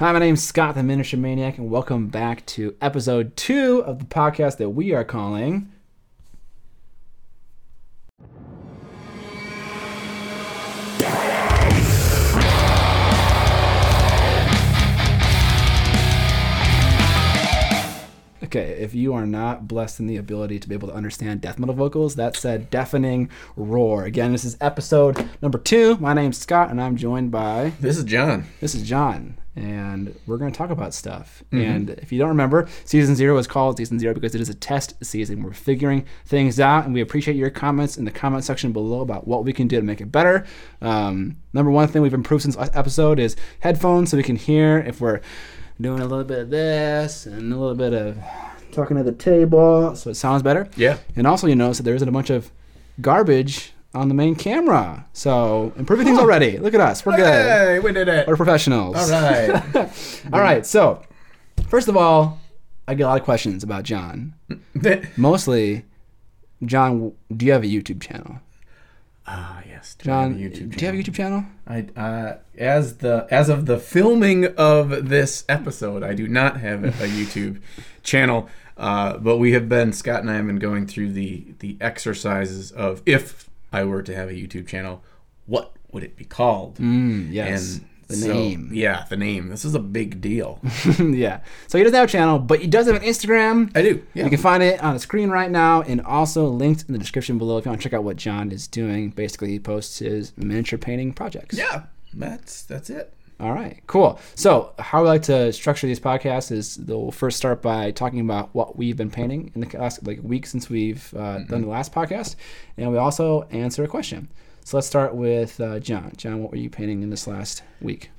Hi, my name's Scott the Miniature Maniac, and welcome back to episode two of the podcast that we are calling. Okay, if you are not blessed in the ability to be able to understand death metal vocals, that's a deafening roar. Again, this is episode number two. My name's Scott, and I'm joined by This is Jon. this is Jon, and we're going to talk about stuff. And if you don't remember, season zero is called season zero because it is a test season. We're figuring things out, and we appreciate your comments in the comment section below about what we can do to make it better. Um, number one thing we've improved since last episode is headphones, so we can hear if we're doing a little bit of this and a little bit of talking to the table, so it sounds better. Yeah. And also, you notice that there isn't a bunch of garbage on the main camera. So improving things already. Look at us. We're good. Hey, we did it. We're professionals. All right. All right. So, first of all, I get a lot of questions about Jon. Mostly, Jon, do you have a YouTube channel? Ah, yes. do Jon, have a YouTube do you have a YouTube channel? I, uh, as the as of the filming of this episode, I do not have a YouTube channel. Uh, but we have been Scott and I have been going through the the exercises of if I were to have a YouTube channel, what would it be called? Mm, yes. The so- name. Yeah, the name. This is a big deal. yeah. So he doesn't have a channel, but he does have an Instagram. I do. Yeah. You can find it on the screen right now and also linked in the description below if you want to check out what Jon is doing. Basically, he posts his miniature painting projects. yeah. That's that's it. All right, cool. So, how we like to structure these podcasts is we'll first start by talking about what we've been painting in the last like week since we've uh, done the last podcast, and we also answer a question. So let's start with uh, Jon. Jon, what were you painting in this last week?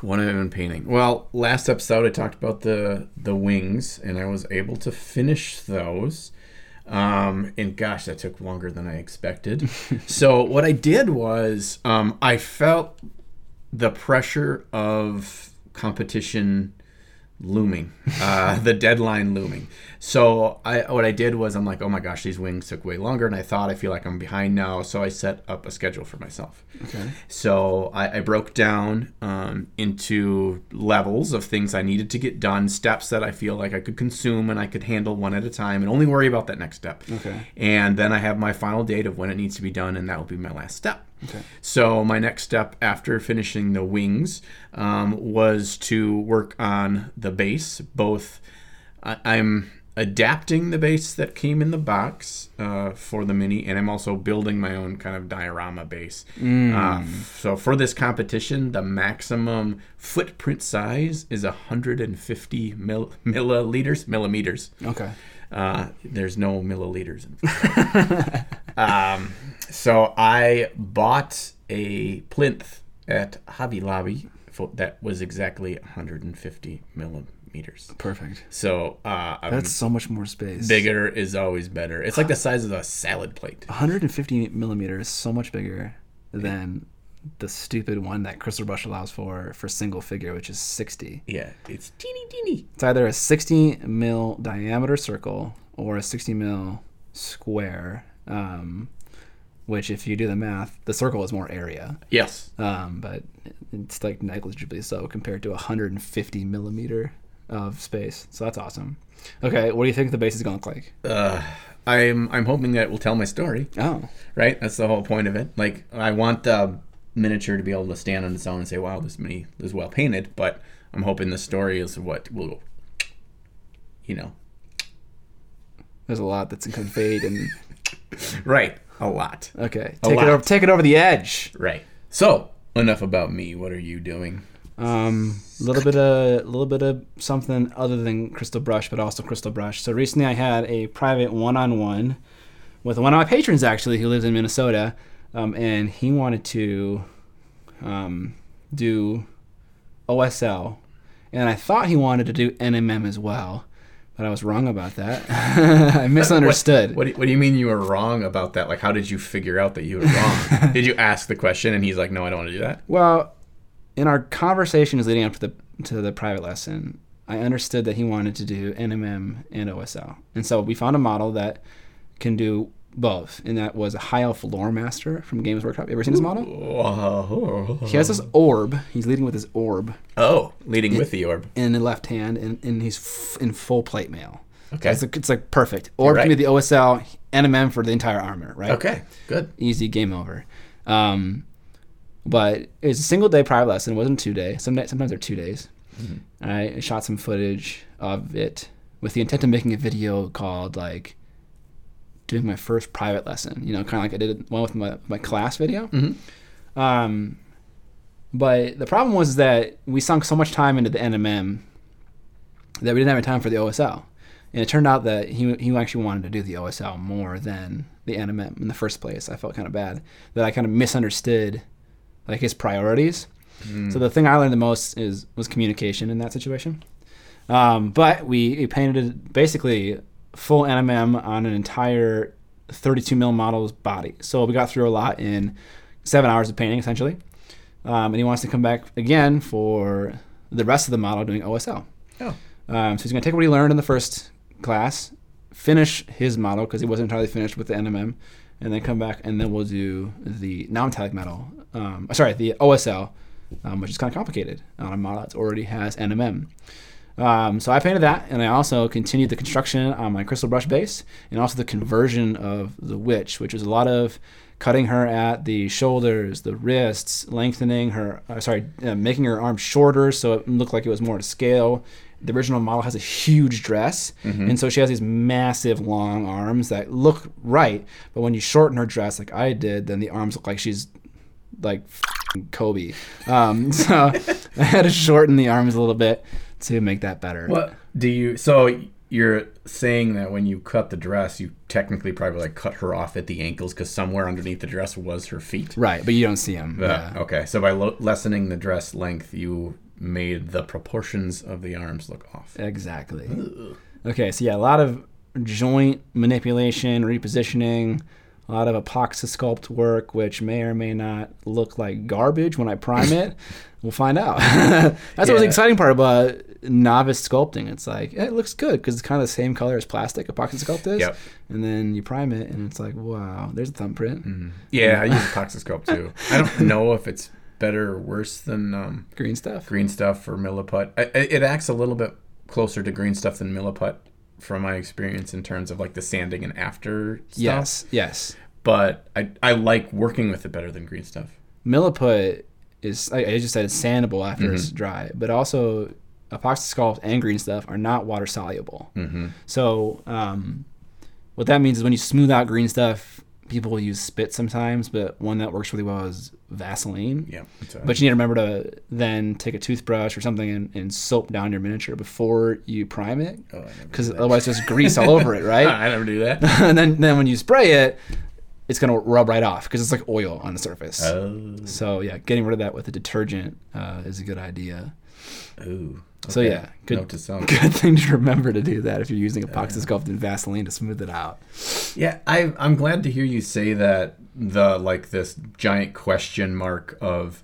What have I been painting? Well, last episode I talked about the the wings, and I was able to finish those. Um, and gosh, that took longer than I expected. so what I did was um, I felt the pressure of competition looming, uh, the deadline looming. So I what I did was I'm like, oh my gosh, these wings took way longer than I thought. I feel like I'm behind now. So I set up a schedule for myself. Okay. So I, I broke down um, into levels of things I needed to get done, steps that I feel like I could consume and I could handle one at a time, and only worry about that next step. Okay. And then I have my final date of when it needs to be done, and that will be my last step. Okay. So my next step after finishing the wings um, was to work on the base. Both I, I'm adapting the base that came in the box uh, for the mini, and I'm also building my own kind of diorama base. Uh, so for this competition, the maximum footprint size is 150 mil- milliliters, millimeters. Okay. Uh, there's no milliliters. In um, so I bought a plinth at Hobby Lobby for, that was exactly 150 millimeters. Perfect. So uh, um, That's so much more space. bigger is always better. It's like the size of a salad plate. 150 millimeters is so much bigger than the stupid one that Crystal Brush allows for for single figure, which is 60. Yeah, it's teeny teeny. It's either a 60 mil diameter circle or a 60 mil square. Um, which, if you do the math, the circle is more area, Yes. um, but it's like negligibly so compared to 150 millimeter of space. So that's awesome. Okay, what do you think the base is going to look like? Uh, I'm I'm hoping that it will tell my story. Oh, right? That's the whole point of it. Like, I want the miniature to be able to stand on its own and say, "Wow, this mini is well painted." But I'm hoping the story is what will, you know, there's a lot that's conveyed and right? A lot, okay, A take it over, take it over the edge. right? So enough about me. What are you doing? Um, a little bit of, a little bit of something other than Crystal Brush, but also Crystal Brush. So recently, I had a private one-on-one with one of my patrons, actually, who lives in Minnesota, um, and he wanted to um, do OSL, and I thought he wanted to do NMM as well, but I was wrong about that. I misunderstood. What do, what do you mean you were wrong about that? Like, how did you figure out that you were wrong? did you ask the question and he's like, "No, I don't want to do that." Well, in our conversations leading up to the to the private lesson, I understood that he wanted to do NMM and OSL, and so we found a model that can do both, and that was a High Elf Lore Master from Games Workshop. You ever seen this model? He has this orb. He's leading with his orb Oh, leading with the orb. in the left hand, and, and he's f- in full plate mail. Okay. It's like, it's like perfect. Orb right. can be the OSL, NMM for the entire armor, right? Okay, good. Easy game over. Um, but it was a single day private lesson. It wasn't two day. Some sometimes they're two days. I shot some footage of it with the intent of making a video called like doing my first private lesson. You know, kind of like I did one with my my class video. Um, but the problem was that we sunk so much time into the NMM that we didn't have any time for the OSL. And it turned out that he, he actually wanted to do the OSL more than the NMM in the first place. I felt kind of bad that I kind of misunderstood like his priorities. So the thing I learned the most is was communication in that situation. Um, but we, we painted basically full NMM on an entire 32 mil model's body. So we got through a lot in seven hours of painting essentially. Um, and he wants to come back again for the rest of the model doing OSL. Oh. Um, so he's going to take what he learned in the first class, finish his model because he wasn't entirely finished with the NMM, and then come back and then we'll do the non-metallic metal. Um, sorry, the OSL, um, which is kind of complicated on a model that already has NMM. Um, so I painted that, and I also continued the construction on my crystal brush base, and also the conversion of the witch, which was a lot of cutting her at the shoulders, the wrists, lengthening her. Uh, sorry, uh, making her arms shorter so it looked like it was more to scale. The original model has a huge dress, and so she has these massive long arms that look right, but when you shorten her dress like I did, then the arms look like she's like Kobe. Um, so I had to shorten the arms a little bit to make that better. What do you? So you're saying that when you cut the dress, you technically probably like cut her off at the ankles because somewhere underneath the dress was her feet. Right, but you don't see them. Uh, Okay, so by lo- lessening the dress length, you made the proportions of the arms look off. Exactly. Okay, so yeah, a lot of joint manipulation, repositioning, a lot of epoxy sculpt work, which may or may not look like garbage when I prime it. We'll find out. That's what was the exciting part about novice sculpting. It's like eh, it looks good because it's kind of the same color as plastic epoxy sculpt is. Yep. And then you prime it, and it's like, wow, there's a thumbprint. Yeah, I use Toxiscope too. I don't know if it's better or worse than um, Green stuff. green stuff or milliput. I- it acts a little bit closer to green stuff than milliput from my experience in terms of like the sanding and after stuff. Yes, yes. But I, I like working with it better than green stuff. Milliput is like I just said it's sandable after Mm-hmm. it's dry, but also epoxy sculpt and green stuff are not water soluble. Mm-hmm. So um, what that means is when you smooth out green stuff, people will use spit sometimes, but one that works really well is Vaseline. Yeah. But you need to remember to then take a toothbrush or something and, and soap down your miniature before you prime it, Oh, I never do because that. otherwise there's grease all over it, right? I never do that. and then then when you spray it, it's gonna rub right off because it's like oil on the surface. Oh. So yeah, getting rid of that with a detergent uh, is a good idea. Ooh. So yeah, good to good thing to remember to do that if you're using epoxy sculpt and Vaseline to smooth it out. Yeah, I, I'm glad to hear you say that the like this giant question mark of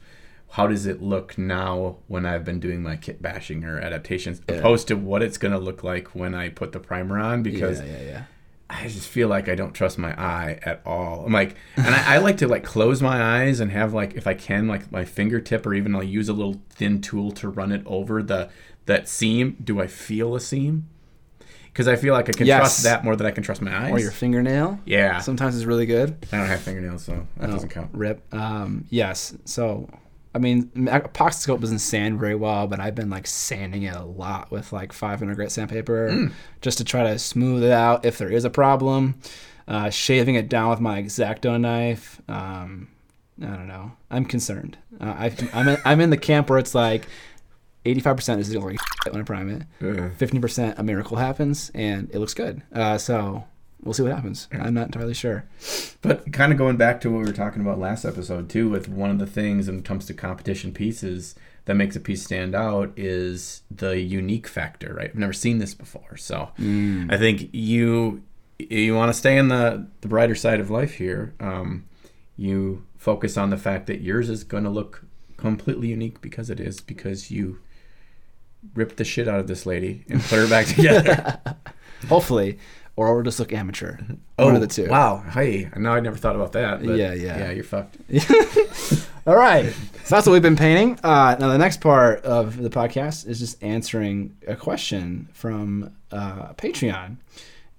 how does it look now when I've been doing my kit bashing or adaptations, opposed to what it's gonna look like when I put the primer on because yeah, yeah, yeah. I just feel like I don't trust my eye at all. I'm like, and I, I like to like close my eyes and have like, if I can, like my fingertip or even I'll use a little thin tool to run it over the that seam. Do I feel a seam? Because I feel like I can Yes. trust that more than I can trust my eyes. Or your fingernail. yeah, Sometimes it's really good. I don't have fingernails, so that doesn't count. Rip. Um, yes. So, I mean, epoxy sculpt doesn't sand very well, but I've been like sanding it a lot with like 500 grit sandpaper Mm. just to try to smooth it out if there is a problem. Uh, shaving it down with my exacto knife. Um, I don't know. I'm concerned. Uh, I, I'm in, I'm in the camp where it's like 85% is going to when I prime it. Ugh. 15% a miracle happens and it looks good. Uh, so we'll see what happens. I'm not entirely sure. But kind of going back to what we were talking about last episode too, with one of the things when it comes to competition pieces that makes a piece stand out is the unique factor, right? I've never seen this before, so I think you you want to stay in the the brighter side of life here. Um, you focus on the fact that yours is going to look completely unique because it is because you ripped the shit out of this lady and put her back together. Hopefully. Or just look amateur. One of the two. Oh, Wow. Hey, now I never thought about that. But Yeah, yeah. Yeah, you're fucked. All right. So that's what we've been painting. Uh, now, the next part of the podcast is just answering a question from uh, Patreon.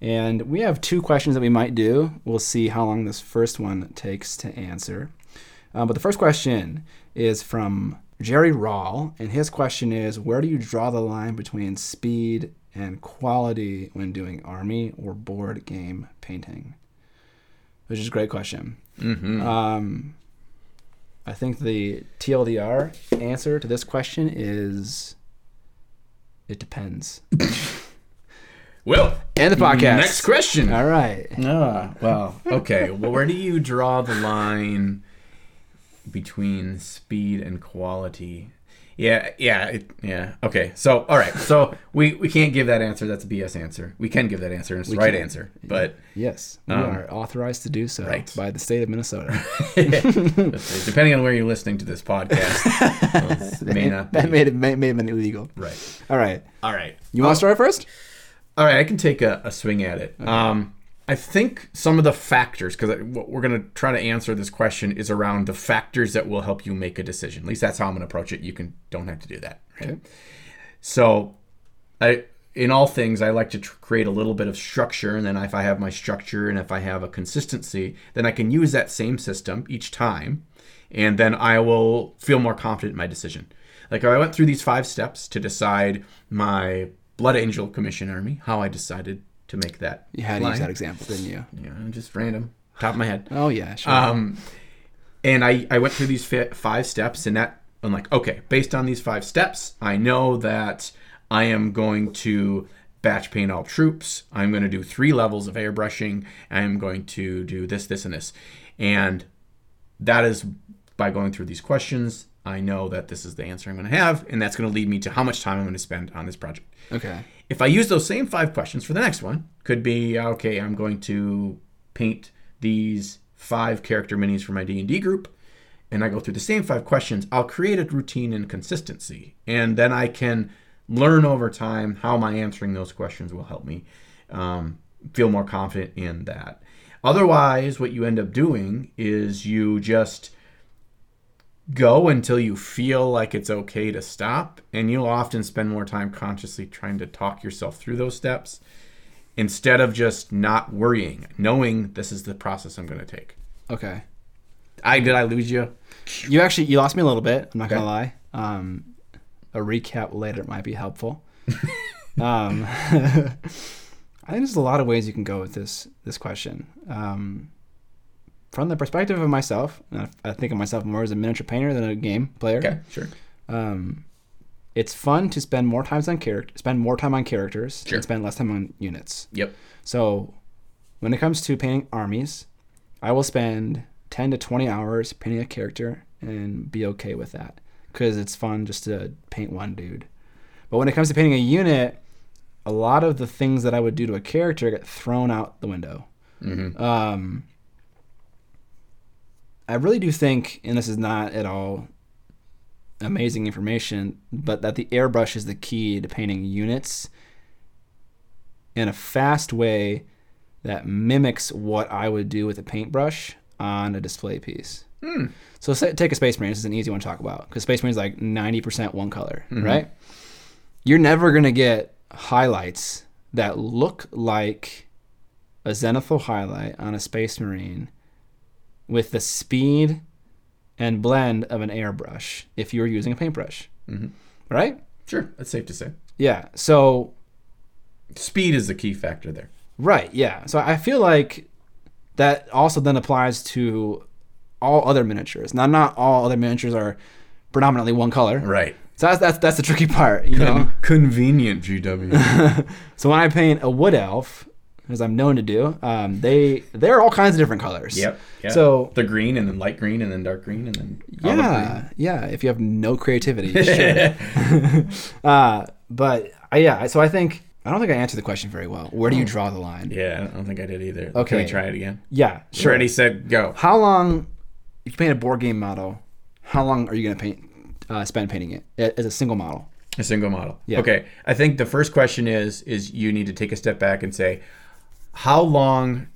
And we have two questions that we might do. We'll see how long this first one takes to answer. Uh, but the first question is from Jerry Rawl. And his question is Where do you draw the line between speed and quality when doing army or board game painting? Which is a great question. Mm-hmm. Um, I think the TLDR answer to this question is it depends. Well, And the podcast. Next question. All right. Ah, well, okay. Well, where do you draw the line between speed and quality? Yeah, yeah, it, yeah. Okay, so all right, so we we can't give that answer. That's a BS answer. We can give that answer, and it's the right can. answer. But Yes, we Um, are authorized to do so right. by the state of Minnesota. depending on where you're listening to this podcast, it may not. Be. that made it may, may have been illegal. right. All right. All right. You want to start first? All right, I can take a, a swing at it. Um, I think some of the factors, because what we're going to try to answer this question is around the factors that will help you make a decision. At least that's how I'm going to approach it. You can don't have to do that. Right? Okay. So, I in all things, I like to tr- create a little bit of structure, and then if I have my structure and if I have a consistency, then I can use that same system each time, and then I will feel more confident in my decision. Like I went through these five steps to decide my Blood Angel Commission Army, how I decided to make that. You had to use that example, didn't you? Yeah, just random, top of my head. Oh yeah, sure. Um, and I, I went through these five steps, and that I'm like, okay, based on these five steps, I know that I am going to batch paint all troops. I'm going to do three levels of airbrushing. I'm going to do this, this, and this, and that is by going through these questions. I know that this is the answer I'm going to have, and that's going to lead me to how much time I'm going to spend on this project. okay. If I use those same five questions for the next one, could be okay. I'm going to paint these five character minis for my D and D group, and I go through the same five questions. I'll create a routine and consistency, and then I can learn over time how my answering those questions will help me um, feel more confident in that. Otherwise, what you end up doing is you just go until you feel like it's okay to stop and you'll often spend more time consciously trying to talk yourself through those steps instead of just not worrying knowing this is the process i'm going to take Okay. i did i lose you You actually you lost me a little bit. I'm not gonna lie. Um, a recap later might be helpful. um, I think there's a lot of ways you can go with this this question. Um, from the perspective of myself, and I think of myself more as a miniature painter than a game player. okay sure Um, it's fun to spend more times on character, spend more time on characters, Sure. and spend less time on units. yep So, when it comes to painting armies, I will spend 10 to 20 hours painting a character and be okay with that because it's fun just to paint one dude. But when it comes to painting a unit, a lot of the things that I would do to a character get thrown out the window. mm-hmm. Um, I really do think, and this is not at all amazing information, but that the airbrush is the key to painting units in a fast way that mimics what I would do with a paintbrush on a display piece. Hmm. So say, take a Space Marine. This is an easy one to talk about because Space Marine is like 90% one color, right? You're never going to get highlights that look like a zenithal highlight on a Space Marine with the speed and blend of an airbrush if you were using a paintbrush, Mhm. right? sure that's safe to say Yeah. So speed is the key factor there Right, yeah. So I feel like that also then applies to all other miniatures. Now, not all other miniatures are predominantly one color. right So that's that's, that's the tricky part, you know. convenient gw so when I paint a wood elf, as I'm known to do, um, they they're all kinds of different colors. yep yeah. So the green and then light green and then dark green and then yeah, yeah. If you have no creativity, sure. uh, but uh, yeah. So I think I don't think I answered the question very well. Where do you draw the line? yeah i don't think i did either Okay, can we try it again Yeah, sure. ready set go How long, if you paint a board game model, how long are you gonna paint, uh, spend painting it as a single model? A single model. Yeah. Okay. I think the first question is is you need to take a step back and say, how long,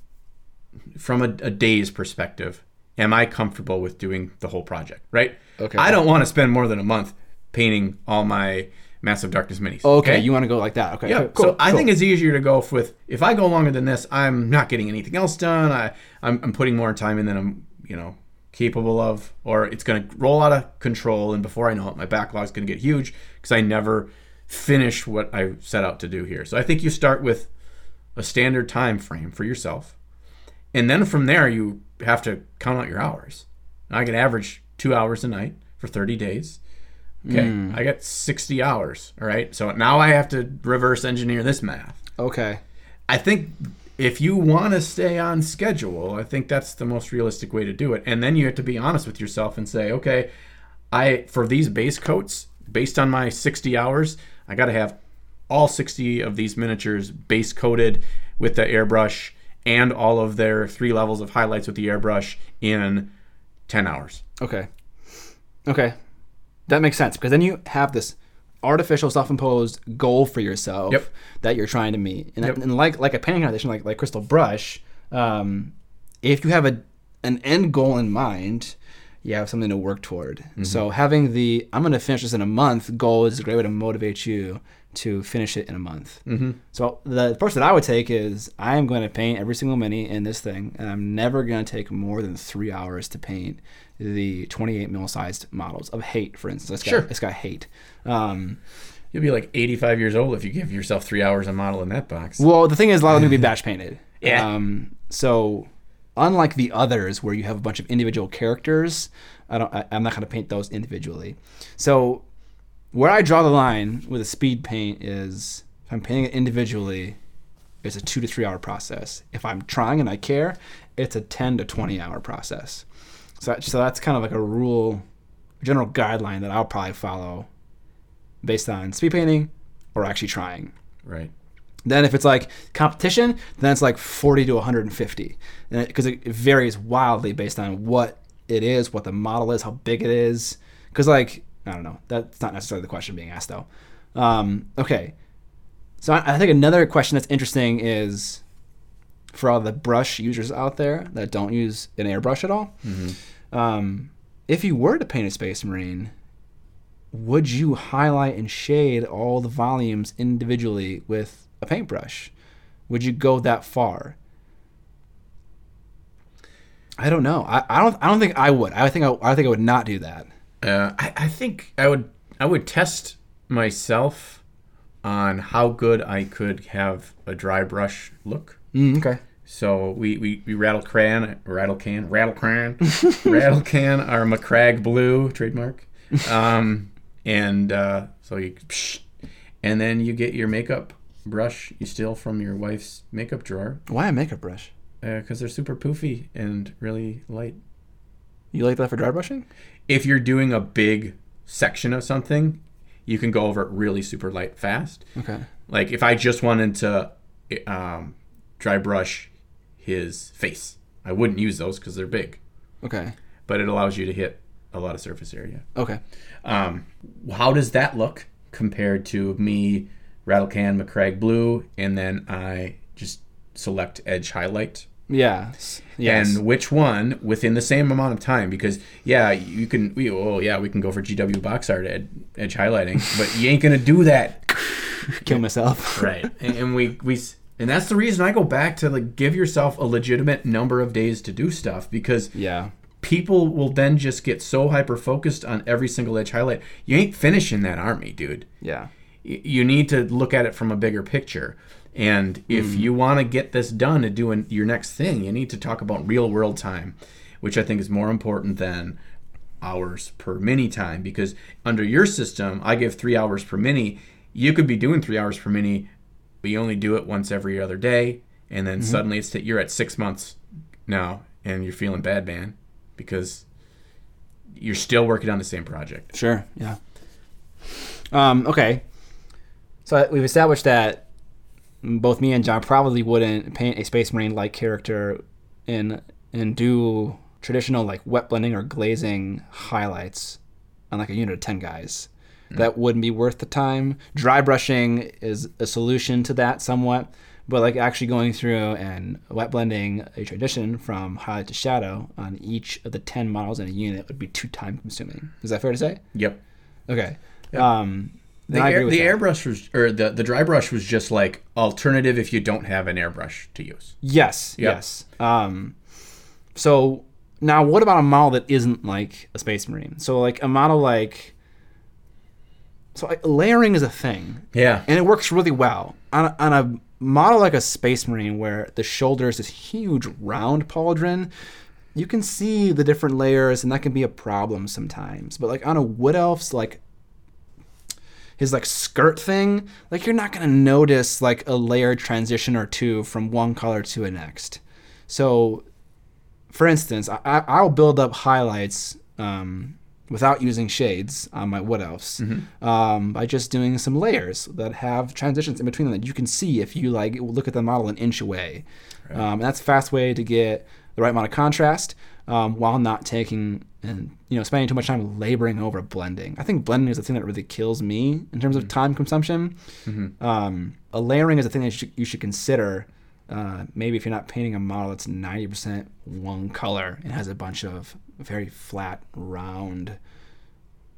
from a, a day's perspective, am I comfortable with doing the whole project? Right. Okay. I don't want to spend more than a month painting all my massive darkness minis. Okay, you want to go like that? Okay. Yeah, cool, so I think it's easier to go with if I go longer than this, I'm not getting anything else done. I I'm, I'm putting more time in than I'm you know capable of, or it's going to roll out of control, and before I know it, my backlog's going to get huge because I never finish what I set out to do here. So I think you start with a standard time frame for yourself, and then from there you have to count out your hours. I can average two hours a night for 30 days. Okay, hmm. I got 60 hours. All right, so now I have to reverse engineer this math. Okay. I think if you want to stay on schedule, I think that's the most realistic way to do it. And then you have to be honest with yourself and say, okay, I for these base coats, based on my 60 hours, I got to have all 60 of these miniatures base coated with the airbrush and all of their three levels of highlights with the airbrush in 10 hours. Okay. Okay. That makes sense because then you have this artificial self-imposed goal for yourself Yep. that you're trying to meet. And, Yep. and like like a painting competition like like Crystal Brush, um, if you have a an end goal in mind, you have something to work toward. Mm-hmm. So having the I'm going to finish this in a month goal is a great way to motivate you to finish it in a month. Mm-hmm. So the approach that I would take is I'm going to paint every single mini in this thing, and I'm never going to take more than three hours to paint the 28 mil sized models of hate, for instance. It's got, Sure. it's got hate. Um, You'll be like 85 years old if you give yourself three hours a model in that box. well, the thing is, a lot of them will be batch painted. Yeah. Um, so unlike the others where you have a bunch of individual characters, I don't. I, I'm not going to paint those individually. So where I draw the line with a speed paint is if I'm painting it individually, it's a two to three hour process. If I'm trying and I care, it's a 10 to 20 hour process. So, so that's kind of like a rule, general guideline that I'll probably follow based on speed painting or actually trying. Right. Then if it's like competition, then it's like 40 to 150, because it, it varies wildly based on what it is, what the model is, how big it is. Because like I don't know, that's not necessarily the question being asked though. Um, okay, so I, I think another question that's interesting is for all the brush users out there that don't use an airbrush at all. Um, if you were to paint a Space Marine, would you highlight and shade all the volumes individually with a paintbrush? Would you go that far? I don't know. I, I don't. I don't think I would. I think I, I think I would not do that. Uh, I, I think I would I would test myself on how good I could have a dry brush look. Mm, okay. So we, we, we rattle cran, rattle can, rattle cran, rattle can, our Macragge blue trademark. Um, and uh, so you, psh, and then you get your makeup brush you steal from your wife's makeup drawer Why a makeup brush? because they're super poofy and really light. You like that for dry brushing? If you're doing a big section of something, you can go over it really super light fast. Okay. Like if I just wanted to um, dry brush his face, I wouldn't use those because they're big. Okay. But it allows you to hit a lot of surface area. Okay. Um, how does that look compared to me, Rattle Can, Macragge Blue, and then I just select Edge Highlight? Yeah. S- Yes. And which one within the same amount of time? Because yeah, you can. We, oh yeah, we can go for GW box art ed, edge highlighting, but you ain't gonna do that Kill myself. right and, and we we and that's the reason i go back to like give yourself a legitimate number of days to do stuff because Yeah. people will then just get so hyper focused on every single edge highlight you ain't finishing that army dude Yeah. Y- you need to look at it from a bigger picture and if you want to get this done and do an, your next thing you need to talk about real world time which i think is more important than hours per mini time because under your system i give three hours per mini you could be doing three hours per mini but you only do it once every other day and then suddenly it's that you're at six months now and you're feeling bad man because you're still working on the same project Sure. Yeah. Um, okay. So we've established that both me and Jon probably wouldn't paint a Space Marine like character and and do traditional like wet blending or glazing highlights on like a unit of ten guys. That wouldn't be worth the time. Dry brushing is a solution to that somewhat, But like actually going through and wet blending a transition from highlight to shadow on each of the 10 models in a unit would be too time consuming. Is that fair to say? Yep. Okay. Um, The, then I agree air, the airbrush was, or the, the dry brush was just like alternative if you don't have an airbrush to use. Yes, Yep. yes. Um, so now, what about a model that isn't like a Space Marine? So like a model like, so like, layering is a thing, Yeah. and it works really well on a, on a model like a Space Marine where the shoulder is this huge round pauldron. You can see the different layers, and that can be a problem sometimes. But like on a Wood Elf's like his like skirt thing, like you're not gonna notice like a layered transition or two from one color to the next. So, for instance, I, I- I'll build up highlights um, without using shades on my wood elves um, by just doing some layers that have transitions in between them that you can see if you like look at the model an inch away. Um, and that's a fast way to get the right amount of contrast um, while not taking and you know spending too much time laboring over blending. I think blending is the thing that really kills me in terms of time consumption. Um, a layering is a thing that you should, you should consider. Uh, maybe if you're not painting a model that's 90% one color and has a bunch of very flat, round,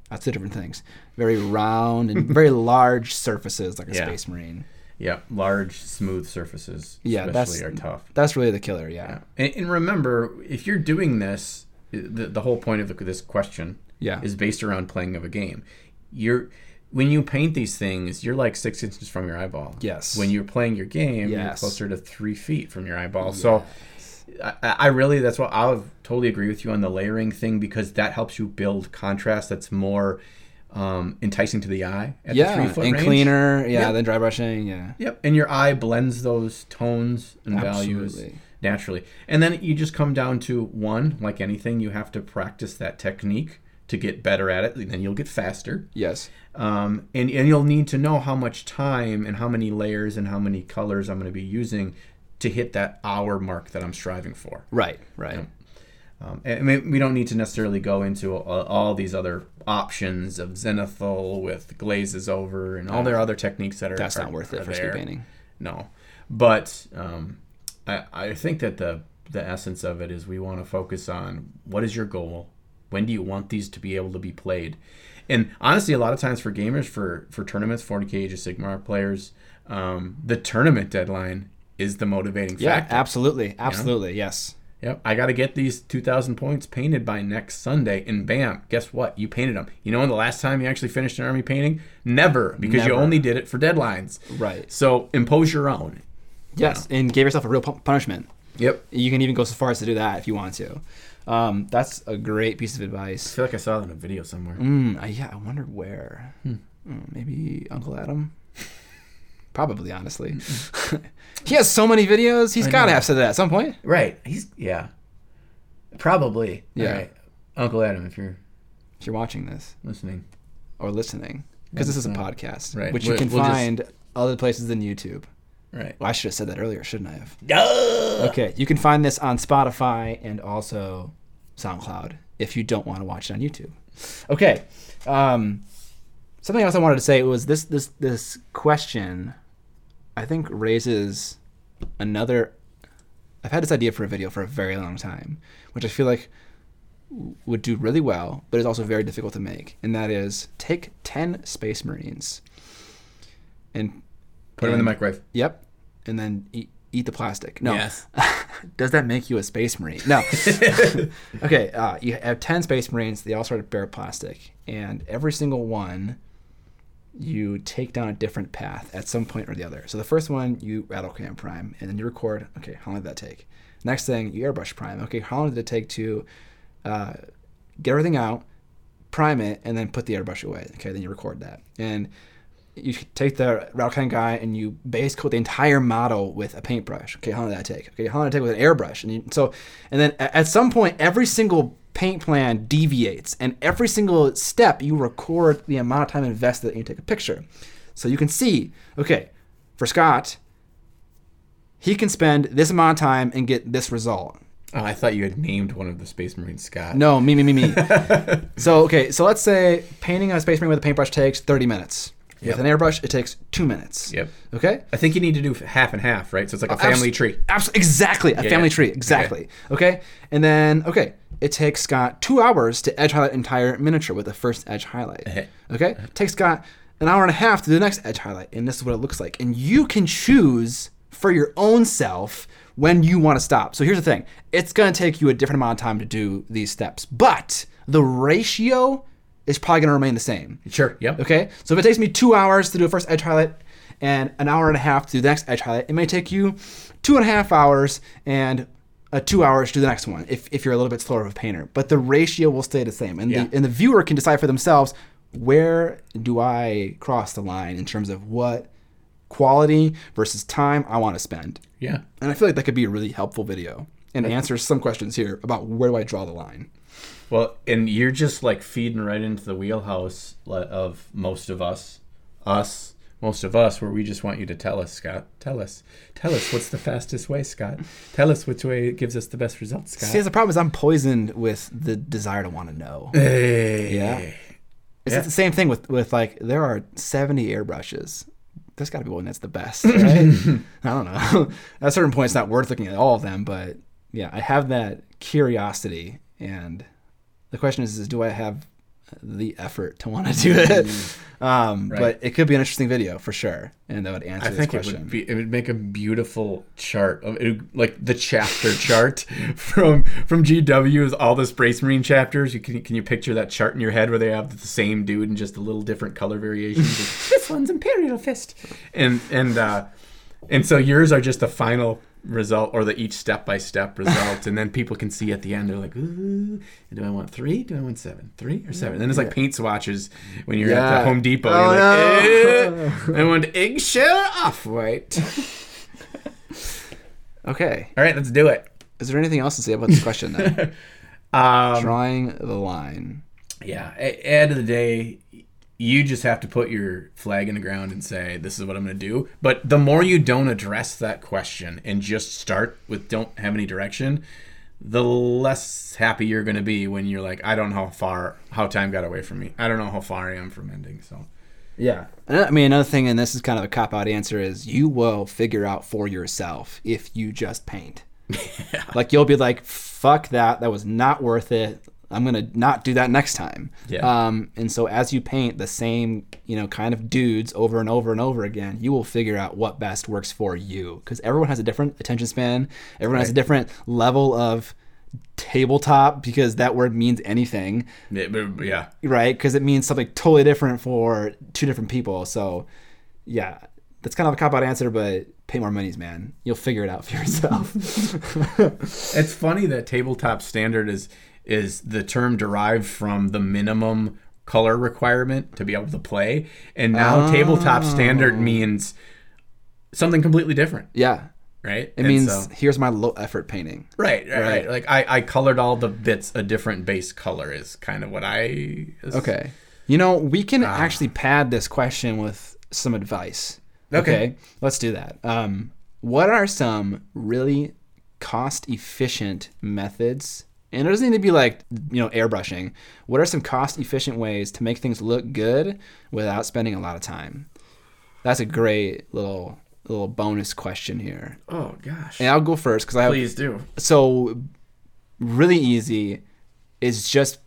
that's two different things. Very round and very large surfaces like a Yeah. Space Marine. Yep. Large, smooth surfaces, Yeah, especially, that's are tough. That's really the killer. Yeah. Yeah. And, and remember, if you're doing this, the, the whole point of the, this question Yeah. is based around playing of a game. You're when you paint these things, you're like six inches from your eyeball. Yes. When you're playing your game, you're Yes. closer to three feet from your eyeball. So, I, I really that's what I'll totally agree with you on the layering thing because that helps you build contrast that's more um, enticing to the eye at the yeah, three foot and range. cleaner. Yeah, Yeah. than dry brushing. Yeah. Yep, and your eye blends those tones and values naturally. And then you just come down to one, like anything, you have to practice that technique to get better at it. Then you'll get faster. Yes. Um, and, and you'll need to know how much time and how many layers and how many colors I'm going to be using to hit that hour mark that I'm striving for. Right. Right. Um, I mean, we don't need to necessarily go into all, all these other options of zenithal with glazes over and all their other techniques that are That's are- not worth it for there. painting. No, but um, I, I think that the the essence of it is we want to focus on what is your goal, when do you want these to be able to be played, and honestly, a lot of times for gamers for for tournaments, 40k Age of Sigmar players, um, the tournament deadline is the motivating Yeah. factor. Absolutely. Absolutely. Yes. Yep, I got to get these 2,000 points painted by next Sunday, and bam, guess what? You painted them. You know when the last time you actually finished an army painting? Never, because you only did it for deadlines. Right. So impose your own. Yes. And give yourself a real punishment. Yep. You can even go so far as to do that if you want to. Um, that's a great piece of advice. I feel like I saw that in a video somewhere. Mm, uh, yeah, I wonder where. Mm, maybe Uncle Atom. Probably, honestly. he has so many videos. He's got to have said that at some point. Right. He's yeah. Probably. Yeah. All right. Uncle Atom, if you're If you're watching this listening. or listening, because this is a podcast, Right. which you We'll- can we'll just- find other places than YouTube. Right. Well, I should have said that earlier, shouldn't I have? Duh! Okay, you can find this on Spotify and also SoundCloud if you don't want to watch it on YouTube. Okay, um, something else I wanted to say was this this this question, I think raises another. I've had this idea for a video for a very long time, which I feel like would do really well, but is also very difficult to make, and that is take ten Space Marines and Put them in the microwave. Yep. And then eat, eat the plastic. No. Yes. Does that make you a space marine? No. okay. Uh, you have 10 space marines. They all start at bare plastic. And every single one, you take down a different path at some point or the other. So the first one, you rattle can prime. And then you record, okay, how long did that take? Next thing, you airbrush prime. Okay, how long did it take to uh, get everything out, prime it, and then put the airbrush away? Okay, then you record that. And you take the Railcan guy and you base coat the entire model with a paintbrush. Okay, how long did that take? Okay, how long did it take with an airbrush? And you, so, and then at some point, every single paint plan deviates, and every single step you record the amount of time invested and you take a picture, so you can see. Okay, for Scott, he can spend this amount of time and get this result. Oh, I thought you had named one of the Space Marines Scott. No, me, me, me, me. so okay, so let's say painting a space marine with a paintbrush takes 30 minutes. With an airbrush, it takes two minutes. Yep. Okay. I think you need to do half and half, right? So it's like a family Abs- tree. abs- exactly. A family yeah. tree. Exactly. Okay. And then, okay, it takes Scott two hours to edge highlight entire miniature with the first edge highlight. Uh-huh. Okay. It takes Scott an hour and a half to do the next edge highlight. And this is what it looks like. And you can choose for your own self when you want to stop. So here's the thing it's going to take you a different amount of time to do these steps, but the ratio is probably going to remain the same. Sure. Yep. Okay, so if it takes me two hours to do a first edge highlight and an hour and a half to do the next edge highlight, it may take you two and a half hours and uh, two hours to do the next one if, if you're a little bit slower of a painter. But the ratio will stay the same, and Yeah. the and the viewer can decide for themselves where do I cross the line in terms of what quality versus time I want to spend. Yeah. And I feel like that could be a really helpful video and answer some questions here about where do I draw the line. Well, and you're just like feeding right into the wheelhouse of most of us, us, most of us, where we just want you to tell us, Scott. Tell us, tell us what's the fastest way, Scott. Tell us which way gives us the best results, Scott. See, the problem is I'm poisoned with the desire to want to know. Hey. Yeah. It's Yeah. the same thing with with like there are 70 airbrushes. There's got to be one that's the best, right? I don't know. at a certain point, it's not worth looking at all of them, but yeah, I have that curiosity, and the question is, is do I have the effort to want to do it? Um, Right. But it could be an interesting video for sure, and that would answer I this think it would be it would make a beautiful chart of it like the chapter chart from from GW with all the Space Marine chapters. You can can you picture that chart in your head where they have the same dude and just a little different color variations? this one's Imperial Fist, and and uh, and so yours are just the final result or the each step by step result, and then people can see at the end. They're like, ooh, do I want three? Do I want seven? Three or seven? then it's like paint swatches when you're at the Home Depot. Oh, you're no. like, eh, I want eggshell off white. okay, All right, let's do it. is there anything else to say about this question? Then? Um, Drawing the line. yeah, at, the end of the day, you just have to put your flag in the ground and say, "This is what I'm going to do." But the more you don't address that question and just start with don't have any direction, the less happy you're going to be when you're like, "I don't know how far, how time got away from me. I don't know how far I am from ending." So, Yeah. I mean, another thing, and this is kind of a cop out answer, is you will figure out for yourself if you just paint. Like, you'll be like, fuck that. That was not worth it. I'm going to not do that next time. Yeah. Um, and so as you paint the same, you know, kind of dudes over and over and over again, you will figure out what best works for you. Because everyone has a different attention span. Everyone has a different level of tabletop because that word means anything yeah. right? Because it means something totally different for two different people. So, yeah, that's kind of a cop out answer, but pay more monies, man. You'll figure it out for yourself. It's funny that tabletop standard is is the term derived from the minimum color requirement to be able to play, and now tabletop standard means something completely different, yeah, right? it And means so- here's my low effort painting. right, right, Right. Like I, I colored all the bits a different base color is kind of what I. is- Okay. You know, we can actually pad this question with some advice. Okay. Let's do that. Um, what are some really cost efficient methods? And it doesn't need to be like, you know, airbrushing. What are some cost efficient ways to make things look good without spending a lot of time? That's a great little little bonus question here. Oh gosh. And I'll go first because I have Please do. so really easy is just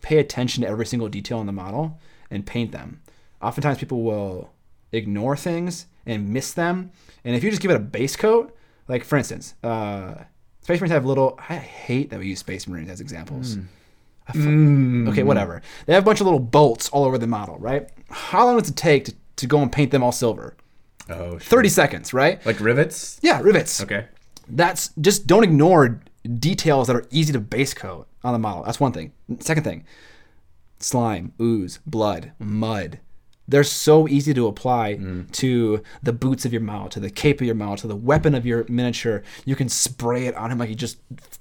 pay attention to every single detail in the model and paint them. Oftentimes people will ignore things and miss them. And if you just give it a base coat, like for instance, uh, Space Marines have little. I hate that we use Space Marines as examples. Hmm. I fu- Okay, hmm. whatever. They have a bunch of little bolts all over the model, right? How long does it take to, to go and paint them all silver? Oh, sure. 30 seconds, right? Like rivets. Yeah, rivets Okay. that's just don't ignore details that are easy to base coat on the model. That's one thing. Second thing, slime, ooze, blood, mud. They're so easy to apply to the boots of your model, to the cape of your model, to the weapon of your miniature. You can spray it on him like you just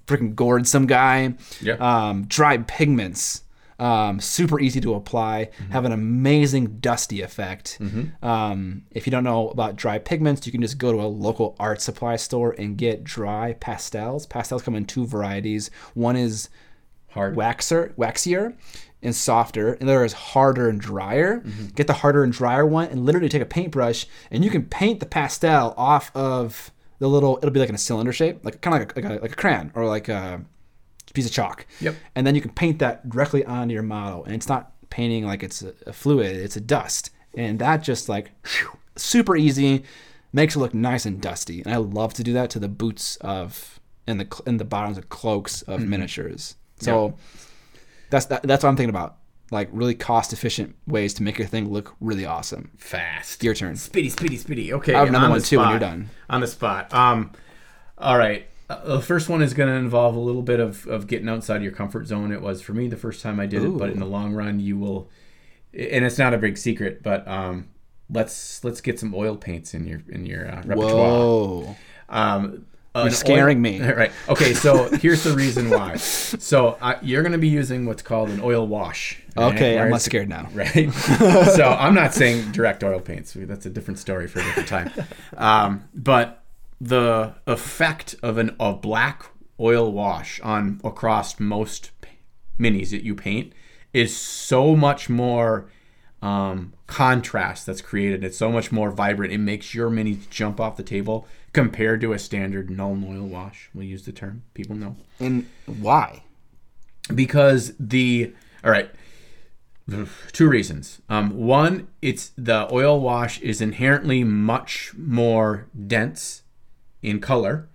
freaking gored some guy. Yeah. Um, dried pigments, um, super easy to apply, have an amazing dusty effect. Um, if you don't know about dry pigments, you can just go to a local art supply store and get dry pastels. Pastels come in two varieties. One is Hard. waxer, waxier, and softer, and there is harder and drier. Mm-hmm. Get the harder and drier one, and literally take a paintbrush, and you can paint the pastel off of the little. It'll be like in a cylinder shape, like kind of like a, like a, like a crayon or like a piece of chalk. Yep. And then you can paint that directly onto your model, and it's not painting like it's a, a fluid; it's a dust, and that just like whew, super easy, makes it look nice and dusty. And I love to do that to the boots of and the and the bottoms of cloaks of mm-hmm. miniatures. So that's that, that's what I'm thinking about. Like really cost efficient ways to make your thing look really awesome. Fast. Your turn. Speedy, speedy, speedy. Okay. I have another on one too when you're done. On the spot. Um, all right. Uh, the first one is going to involve a little bit of, of getting outside your comfort zone. It was for me the first time I did it, but in the long run, you will. And it's not a big secret, but um, let's let's get some oil paints in your in your uh, repertoire. Whoa. Um, You're scaring oil- me. Right. Okay. So here's the reason why. So uh, you're going to be using what's called an oil wash. right? Okay, Where I'm less scared now. Right. so I'm not saying direct oil paints. That's a different story for a different time. Um, but the effect of an a black oil wash on across most minis that you paint is so much more um, contrast that's created. It's so much more vibrant. It makes your mini jump off the table compared to a standard null oil wash. We'll use the term. People know And why? because the all right two reasons um, one it's the oil wash is inherently much more dense in color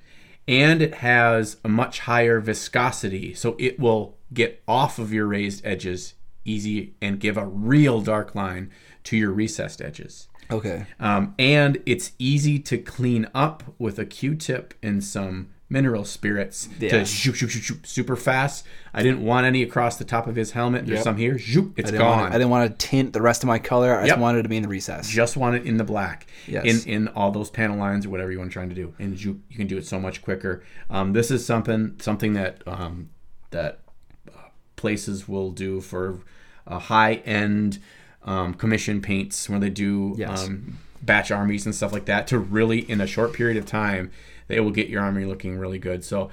and it has a much higher viscosity so it will get off of your raised edges easy and give a real dark line to your recessed edges Okay. um, and it's easy to clean up with a Q-tip and some mineral spirits Yeah. to shoot, shoot, shoot, shoot super fast. I didn't want any across the top of his helmet. There's Yep. some here. Zoop, it's I gone. want to, I didn't want to tint the rest of my color. I Yep. just wanted it to be in the recess. just want it in the black Yes. in in all those panel lines or whatever you want to try to do and you, you can do it so much quicker um, this is something something that um, that uh, places will do for uh, high end um, commission paints where they do Yes. um, batch armies and stuff like that to really in a short period of time they will get your army looking really good. So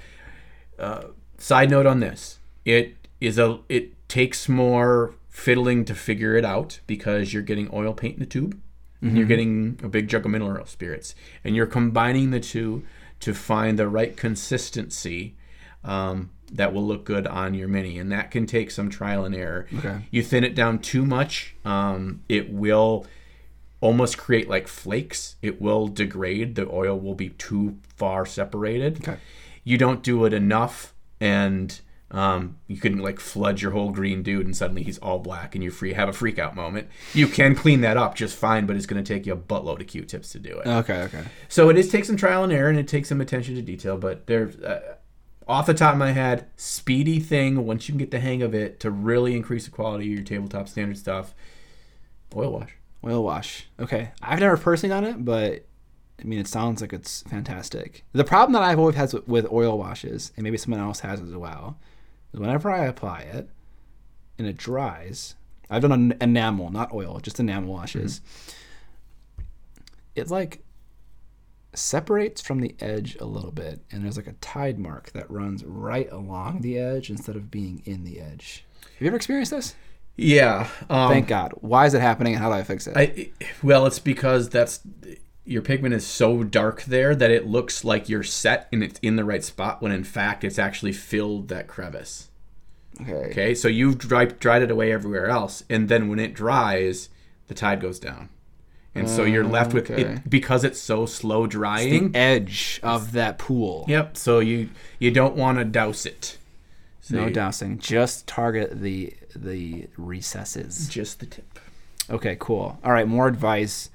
uh, side note on this. It is a it takes more fiddling to figure it out because you're getting oil paint in the tube. And you're getting a big jug of mineral spirits. And you're combining the two to find the right consistency um, that will look good on your mini and that can take some trial and error Okay. you thin it down too much um, it will almost create like flakes it will degrade the oil will be too far separated Okay. you don't do it enough and um, you can like flood your whole green dude and suddenly he's all black and you free have a freak out moment you can clean that up just fine but it's going to take you a buttload of q-tips to do it Okay. Okay. so it is take some trial and error and it takes some attention to detail but there's uh, off the top of my head speedy thing once you can get the hang of it to really increase the quality of your tabletop standard stuff oil wash Oil wash. Okay. I've never personally done it, but I mean, it sounds like it's fantastic. The problem that I've always had with, with oil washes, and maybe someone else has as well, is whenever I apply it and it dries, I've done an enamel, not oil, just enamel washes. Mm-hmm. It like separates from the edge a little bit, and there's like a tide mark that runs right along the edge instead of being in the edge. Have you ever experienced this? yeah um, Thank God. Why is it happening, and how do I fix it? I, well, it's because that's your pigment is so dark there that it looks like you're set and it's in the right spot when in fact it's actually filled that crevice. okay. Okay, so you've dried, dried it away everywhere else, and then when it dries, the tide goes down, and so you're left with Okay. it because it's so slow the drying. edge of that pool. Yep. So you you don't want to douse it. So No you- dousing. Just target the the recesses. Just the tip. Okay, cool. All right, more advice.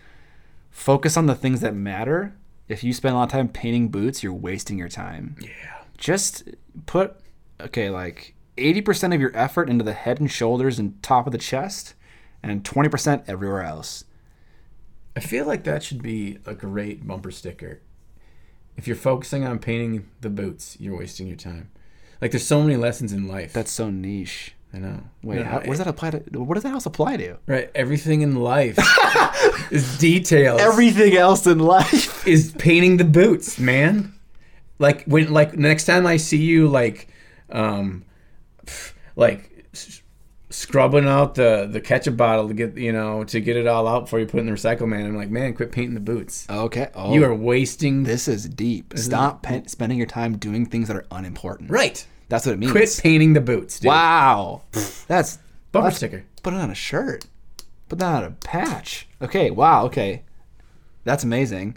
Focus on the things that matter. If you spend a lot of time painting boots, you're wasting your time. Yeah. Just put okay, like 80% of your effort into the head and shoulders and top of the chest and 20% everywhere else. I feel like that should be a great bumper sticker. If you're focusing on painting the boots, you're wasting your time. Like there's so many lessons in life. That's so niche. I know. Wait, how, what does that apply to? What does that else apply to? Right. Everything in life is details. Everything else in life. is painting the boots, man. Like when like next time I see you like um like scrubbing out the the ketchup bottle to get you know to get it all out before you put it in the recycle man. I'm like, man, quit painting the boots. Okay. Oh, You are wasting. This is deep. Stop pen- spending your time doing things that are unimportant. right. That's what it means. Quit painting the boots, dude. Wow. That's Bumper that's- sticker. Put it on a shirt. Put that on a patch. Okay. Wow. Okay. That's amazing.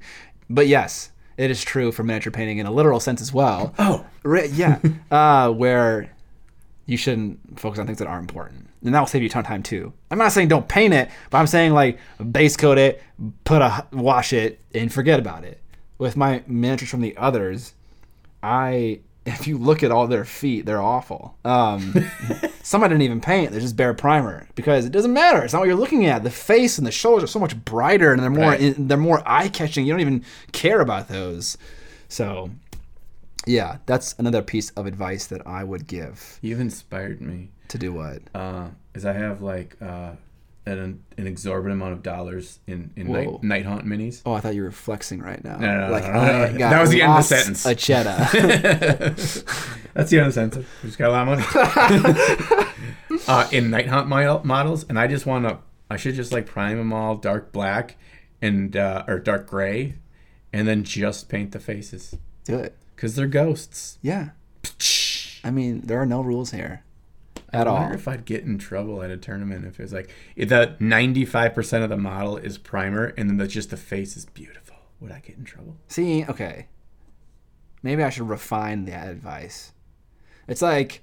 But yes, it is true for miniature painting in a literal sense as well. Oh, yeah. uh, where you shouldn't focus on things that aren't important. And that will save you a ton of time too. I'm not saying don't paint it, but I'm saying like base coat it, put a wash it, and forget about it. With my miniatures from the others, I if you look at all their feet, they're awful. Um, some I didn't even paint; they're just bare primer because it doesn't matter. It's not what you're looking at. The face and the shoulders are so much brighter, and they're more Right. they're more eye catching. You don't even care about those. So, yeah, that's another piece of advice that I would give you've inspired me. to do what. Uh, is I have like uh, an an exorbitant amount of dollars in in Whoa. night, Nighthaunt minis. Oh, I thought you were flexing right now. No, no, no, like no, no, no. That was the end of the sentence. A cheddar. That's the other sense. We just got a lot of money. uh, in Nighthaunt model, models, and I just want to. I should just like prime them all dark black and uh, or dark gray, and then just paint the faces do it. Because they're ghosts. Yeah. I mean, there are no rules here at I all. wonder if I'd get in trouble at a tournament if it was like if the ninety five percent of the model is primer and then the, just the face is beautiful. Would I get in trouble? See, okay. Maybe I should refine that advice. It's like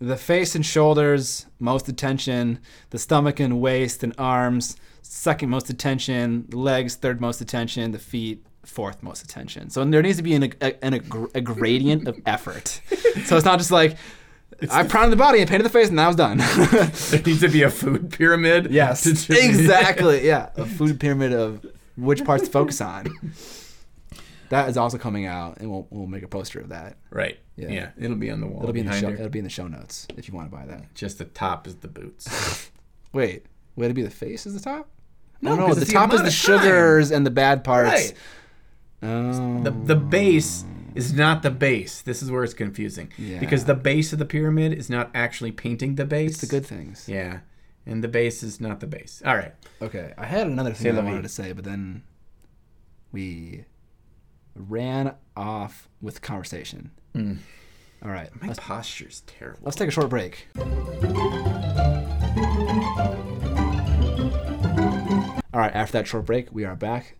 the face and shoulders, most attention, the stomach and waist and arms, second most attention, the legs, third most attention, the feet, fourth most attention. So there needs to be an, a, an, a, a gradient of effort. So it's not just like, I primed the body and painted the face and that was done. There needs to be a food pyramid. yes, exactly. Yeah, a food pyramid of which parts to focus on. That is also coming out, and we'll, we'll make a poster of that. Right. Yeah. Yeah. It'll be on the wall. It'll be in the show. her. It'll be in the show notes if you want to buy that. Just the top is the boots. Wait, would it be the face is the top? No, oh, no, no, the it's the top is the of time. sugars and the bad parts. Right. Oh, The the base is not the base. This is where it's confusing. Yeah. Because the base of the pyramid is not actually painting the base. it's the good things. Yeah. And the base is not the base. All right. Okay, I had another thing I wanted to say, but then we ran off with conversation. Mm. All right, My let's, posture's terrible. let's take a short break. All right, after that short break, we are back.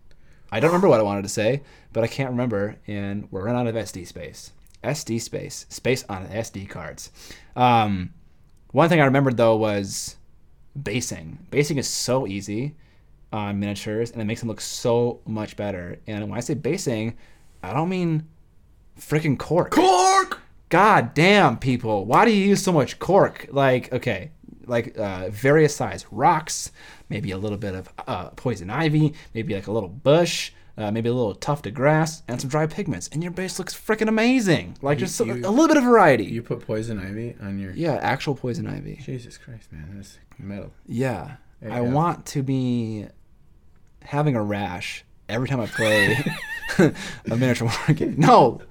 I don't remember what I wanted to say, but I can't remember, and we're running out of SD space. SD space, space on SD cards. Um, one thing I remembered though was basing. Basing is so easy on miniatures, and it makes them look so much better. And when I say basing, I don't mean freaking cork. Cork! God damn, people. Why do you use so much cork? Like, okay, like uh, various size rocks, maybe a little bit of uh, poison ivy, maybe like a little bush, uh, maybe a little tuft of grass, and some dry pigments. And your base looks freaking amazing. Like, just a, you- a little bit of variety. You put poison ivy on your. yeah, actual poison ivy. Jesus Christ, man. That's metal. Yeah. I go. want to be having a rash every time I play a miniature war game. No,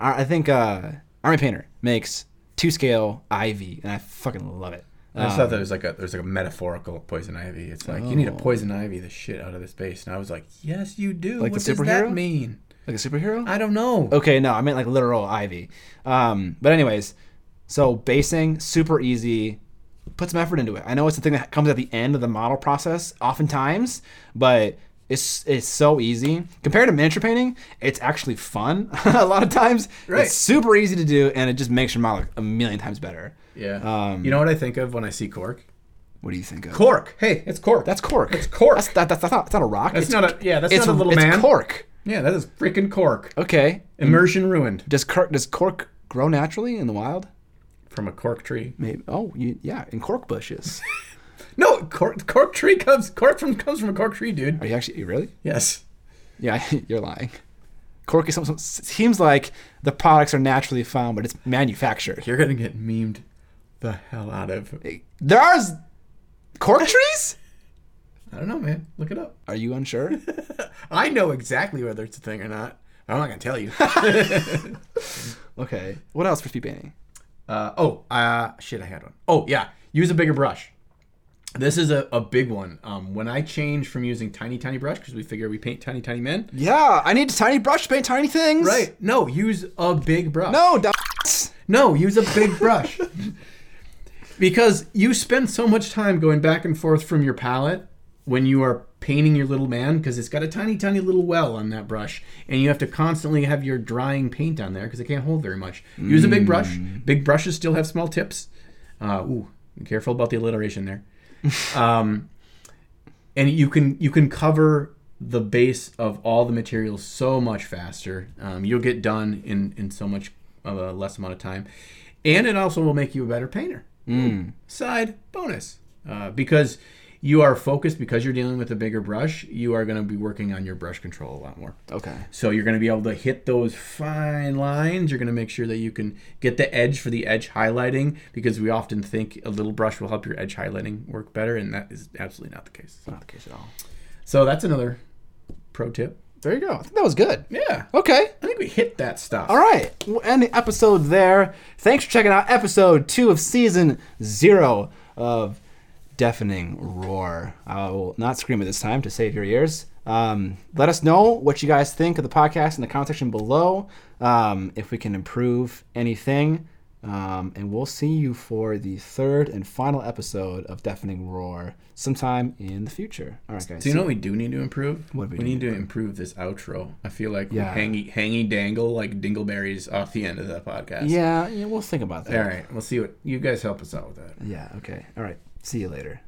I I think uh, Army Painter makes two scale Ivy, and I fucking love it. I just Um, thought there was like a there's like a metaphorical poison ivy. It's like you need to Oh. poison ivy the shit out of this base, and I was like, yes, you do. Like what does superhero? that mean? like a superhero. I don't know. Okay, no, I meant like literal Ivy. Um, but anyways, so basing super easy. Put some effort into it. I know it's the thing that comes at the end of the model process, oftentimes, but it's it's so easy compared to miniature painting. It's actually fun a lot of times. Right. It's super easy to do, and it just makes your model look a million times better. Yeah. Um, you know what I think of when I see cork? What do you think of? Cork. Hey, it's cork. That's cork. It's cork. That's, that, that's, that's, not, that's not a rock. That's it's, not a yeah. That's it's not a little it's man. cork. Yeah, that is freaking cork. Okay. Immersion ruined Does cork does cork grow naturally in the wild? from a cork tree. Maybe. Oh, you, yeah, in cork bushes. No, cork cork tree comes cork from comes from a cork tree, dude. Are you actually really? Yes. Yeah, you're lying. Cork is something seems like the products are naturally found, but it's manufactured. You're gonna get memed the hell out of. There's cork trees. I don't know, man. Look it up. Are you unsure? I know exactly whether it's a thing or not. I'm not gonna tell you. Okay. What else for speed painting? Uh, oh, uh, shit, I had one. Oh, yeah. use a bigger brush. This is a, a big one. Um, when I change from using tiny, tiny brush, because we figure we paint tiny, tiny men. Yeah, I need a tiny brush to paint tiny things. Right. No, use a big brush. No, dumb. No, use a big brush. because you spend so much time going back and forth from your palette when you are painting your little man because it's got a tiny, tiny little well on that brush, and you have to constantly have your drying paint on there because it can't hold very much. Use a big brush. Big brushes still have small tips. Uh, ooh, be careful about the alliteration there. um, and you can you can cover the base of all the materials so much faster. Um, you'll get done in in so much a less amount of time, and it also will make you a better painter. Side bonus, uh, because you are focused because you're dealing with a bigger brush. You are going to be working on your brush control a lot more. Okay. So you're going to be able to hit those fine lines. You're going to make sure that you can get the edge for the edge highlighting because we often think a little brush will help your edge highlighting work better, and that is absolutely not the case. Not the case at all. So that's another pro tip. There you go. I think that was good. Yeah, Okay. I think we hit that stuff. All right. We'll end the episode there. Thanks for checking out episode two of season zero of Deafening Roar. I will not scream it this time to save your ears. Um, let us know what you guys think of the podcast in the comment section below. Um, if we can improve anything. Um, and we'll see you for the third and final episode of Deafening Roar sometime in the future. All right, guys. Do you know what we do need to improve? What do we we need to improve this outro. I feel like Yeah. we hangy hangy dangle like dingleberries off the end of that podcast. Yeah, yeah, we'll think about that. All right, we'll see what you guys help us out with that. Yeah, okay. All right. See you later.